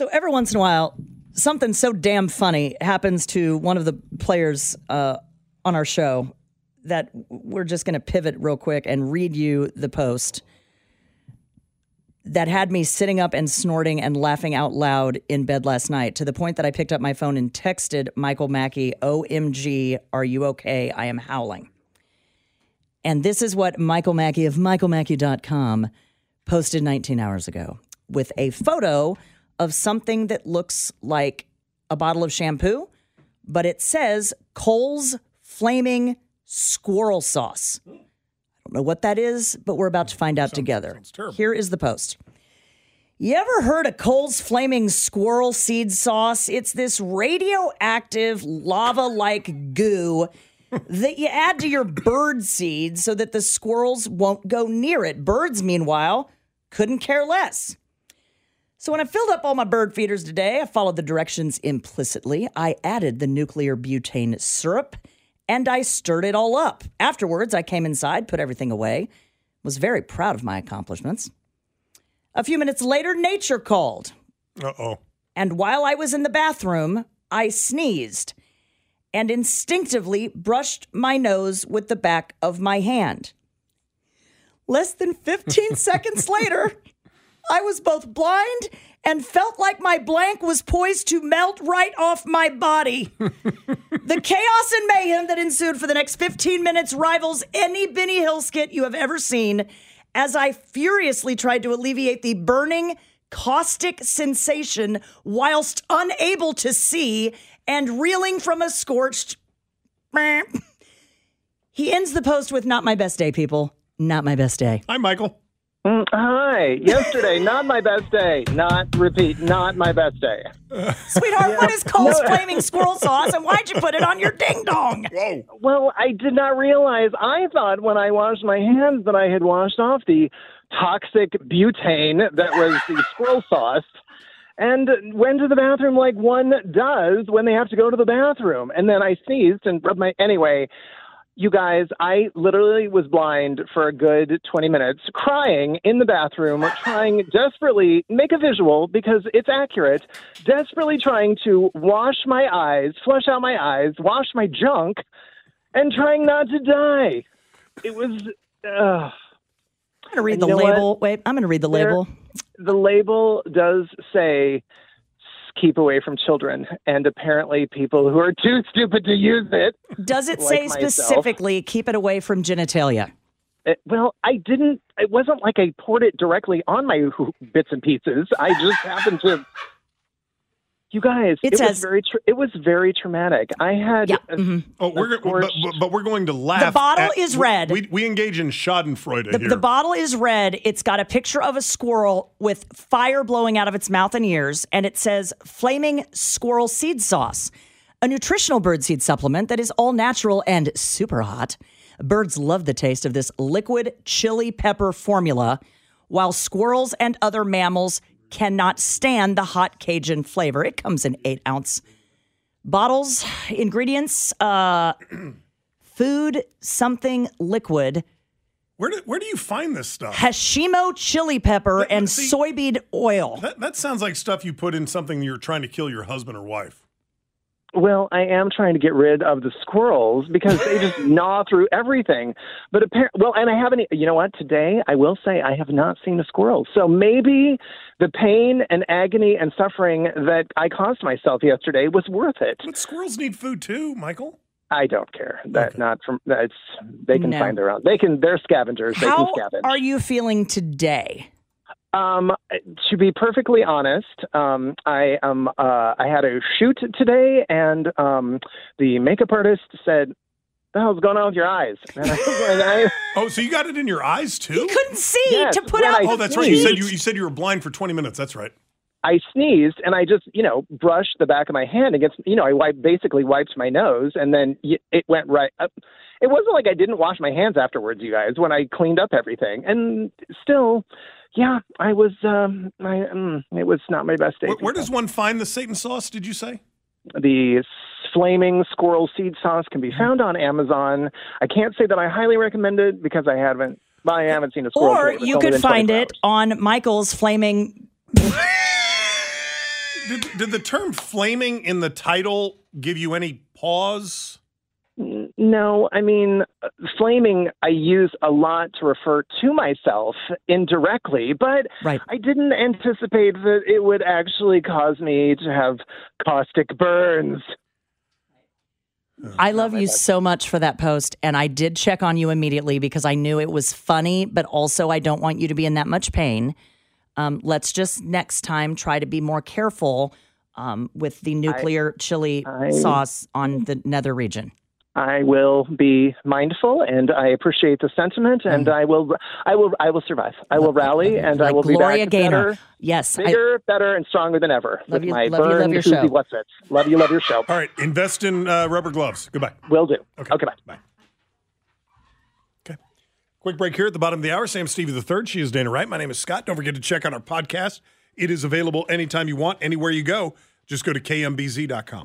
So every once in a while, something so damn funny happens to one of the players uh, on our show that we're just going to pivot real quick and read you the post that had me sitting up and snorting and laughing out loud in bed last night to the point that I picked up my phone and texted Michael Mackey, OMG, are you okay? I am howling. And this is what Michael Mackey of michaelmackey.com posted 19 hours ago with a photo of something that looks like a bottle of shampoo, but it says Cole's Flaming Squirrel Sauce. I don't know what that is, but we're about to find out together. Here is the post. You ever heard of Cole's Flaming Squirrel Seed Sauce? It's this radioactive, lava like goo that you add to your bird seed so that the squirrels won't go near it. Birds, meanwhile, couldn't care less. So when I filled up all my bird feeders today, I followed the directions implicitly. I added the nuclear butane syrup and I stirred it all up. Afterwards, I came inside, put everything away, was very proud of my accomplishments. A few minutes later, nature called. Uh oh. And while I was in the bathroom, I sneezed and instinctively brushed my nose with the back of my hand. Less than 15 seconds later, I was both blind and felt like my blank was poised to melt right off my body. the chaos and mayhem that ensued for the next 15 minutes rivals any Benny Hill skit you have ever seen as I furiously tried to alleviate the burning, caustic sensation whilst unable to see and reeling from a scorched. he ends the post with Not my best day, people. Not my best day. Hi, Michael. Mm, hi. Yesterday, not my best day. Not repeat, not my best day. Sweetheart, what is Cole's Flaming Squirrel Sauce and why'd you put it on your ding dong? Whoa. Well, I did not realize. I thought when I washed my hands that I had washed off the toxic butane that was the squirrel sauce. And went to the bathroom like one does when they have to go to the bathroom. And then I sneezed and rubbed my. Anyway, you guys, I literally was blind for a good 20 minutes, crying in the bathroom, trying desperately, make a visual because it's accurate, desperately trying to wash my eyes, flush out my eyes, wash my junk, and trying not to die. It was. Uh, I'm going to read the label. what? Wait, I'm going to read the There- label. the label does say keep away from children, and apparently people who are too stupid to use it. Does it like say myself. specifically keep it away from genitalia? it- well, I didn't. It wasn't like I poured it directly on my bits and pieces. I just happened to. You guys, It it, says- was very. Tra- it was very traumatic. I had. Yeah. a- mhm. Oh, we're Of go- course. but, but, but we're going to laugh. The bottle at- is red. We, we engage in Schadenfreude The, here. the bottle is red. It's got a picture of a squirrel with fire blowing out of its mouth and ears, and it says Flaming Squirrel Seed Sauce, a nutritional birdseed supplement that is all natural and super hot. Birds love the taste of this liquid chili pepper formula, while squirrels and other mammals cannot stand the hot Cajun flavor. It comes in eight ounce bottles. Ingredients: uh, food, something liquid. where, do, where do you find this stuff? Hashimo chili pepper That- and see- soybean oil. That, that sounds like stuff you put in something you're trying to kill your husband or wife. Well, I am trying to get rid of the squirrels because they just gnaw through everything. But apparently, well, and I haven't. You know what? Today, I will say I have not seen a squirrel. So maybe the pain and agony and suffering that I caused myself yesterday was worth it. But squirrels need food too, Michael. I don't care. That Okay. not from that's they can No. find their own. They can. They're scavengers. they How can scavenge. are you feeling today? Um, to be perfectly honest, um, I um, uh, I had a shoot today, and um, the makeup artist said, "The hell's going on with your eyes?" And I, and I Oh, so you got it in your eyes too? He couldn't see Yes, to put when out. I- Oh, that's right. You said you, you said you were blind for 20 minutes. That's right. I sneezed, and I just you know brushed the back of my hand against you know I wiped basically wiped my nose, and then it went right up. It wasn't like I didn't wash my hands afterwards, you guys, when I cleaned up everything, and still. Yeah, I was. Um, I, mm, it was not my best day. Where, where does one find the Satan sauce? Did you say? The flaming squirrel seed sauce can be found on Amazon. I can't say that I highly recommend it because I haven't. Well, I haven't seen a squirrel. Or you could find 24 it on Michael's flaming. Did, did the term flaming in the title give you any pause? No, I mean, flaming. I use a lot to refer to myself indirectly, but Right. I didn't anticipate that it would actually cause me to have caustic burns. I love you so much for that post. And I did check on you immediately because I knew it was funny, but also I don't want you to be in that much pain. Um, let's just next time try to be more careful um, with the nuclear chili I- sauce on the nether region. I will be mindful, and I appreciate the sentiment, and I will, I will, I will survive. I will rally, and I like will be Gloria back Gaynor. better, Yes. I, bigger, better, and stronger than ever Love with you- my love you, love burned your Susie show. What's It. Love you, love your show. All right, invest in uh, rubber gloves. Goodbye. Will do. Okay. okay bye. Bye. Okay. Quick break here at the bottom of the hour. Sam Stevie the third. She is Dana Wright. My name is Scott. Don't forget to check out our podcast. It is available anytime you want, anywhere you go. Just go to kmbz.com.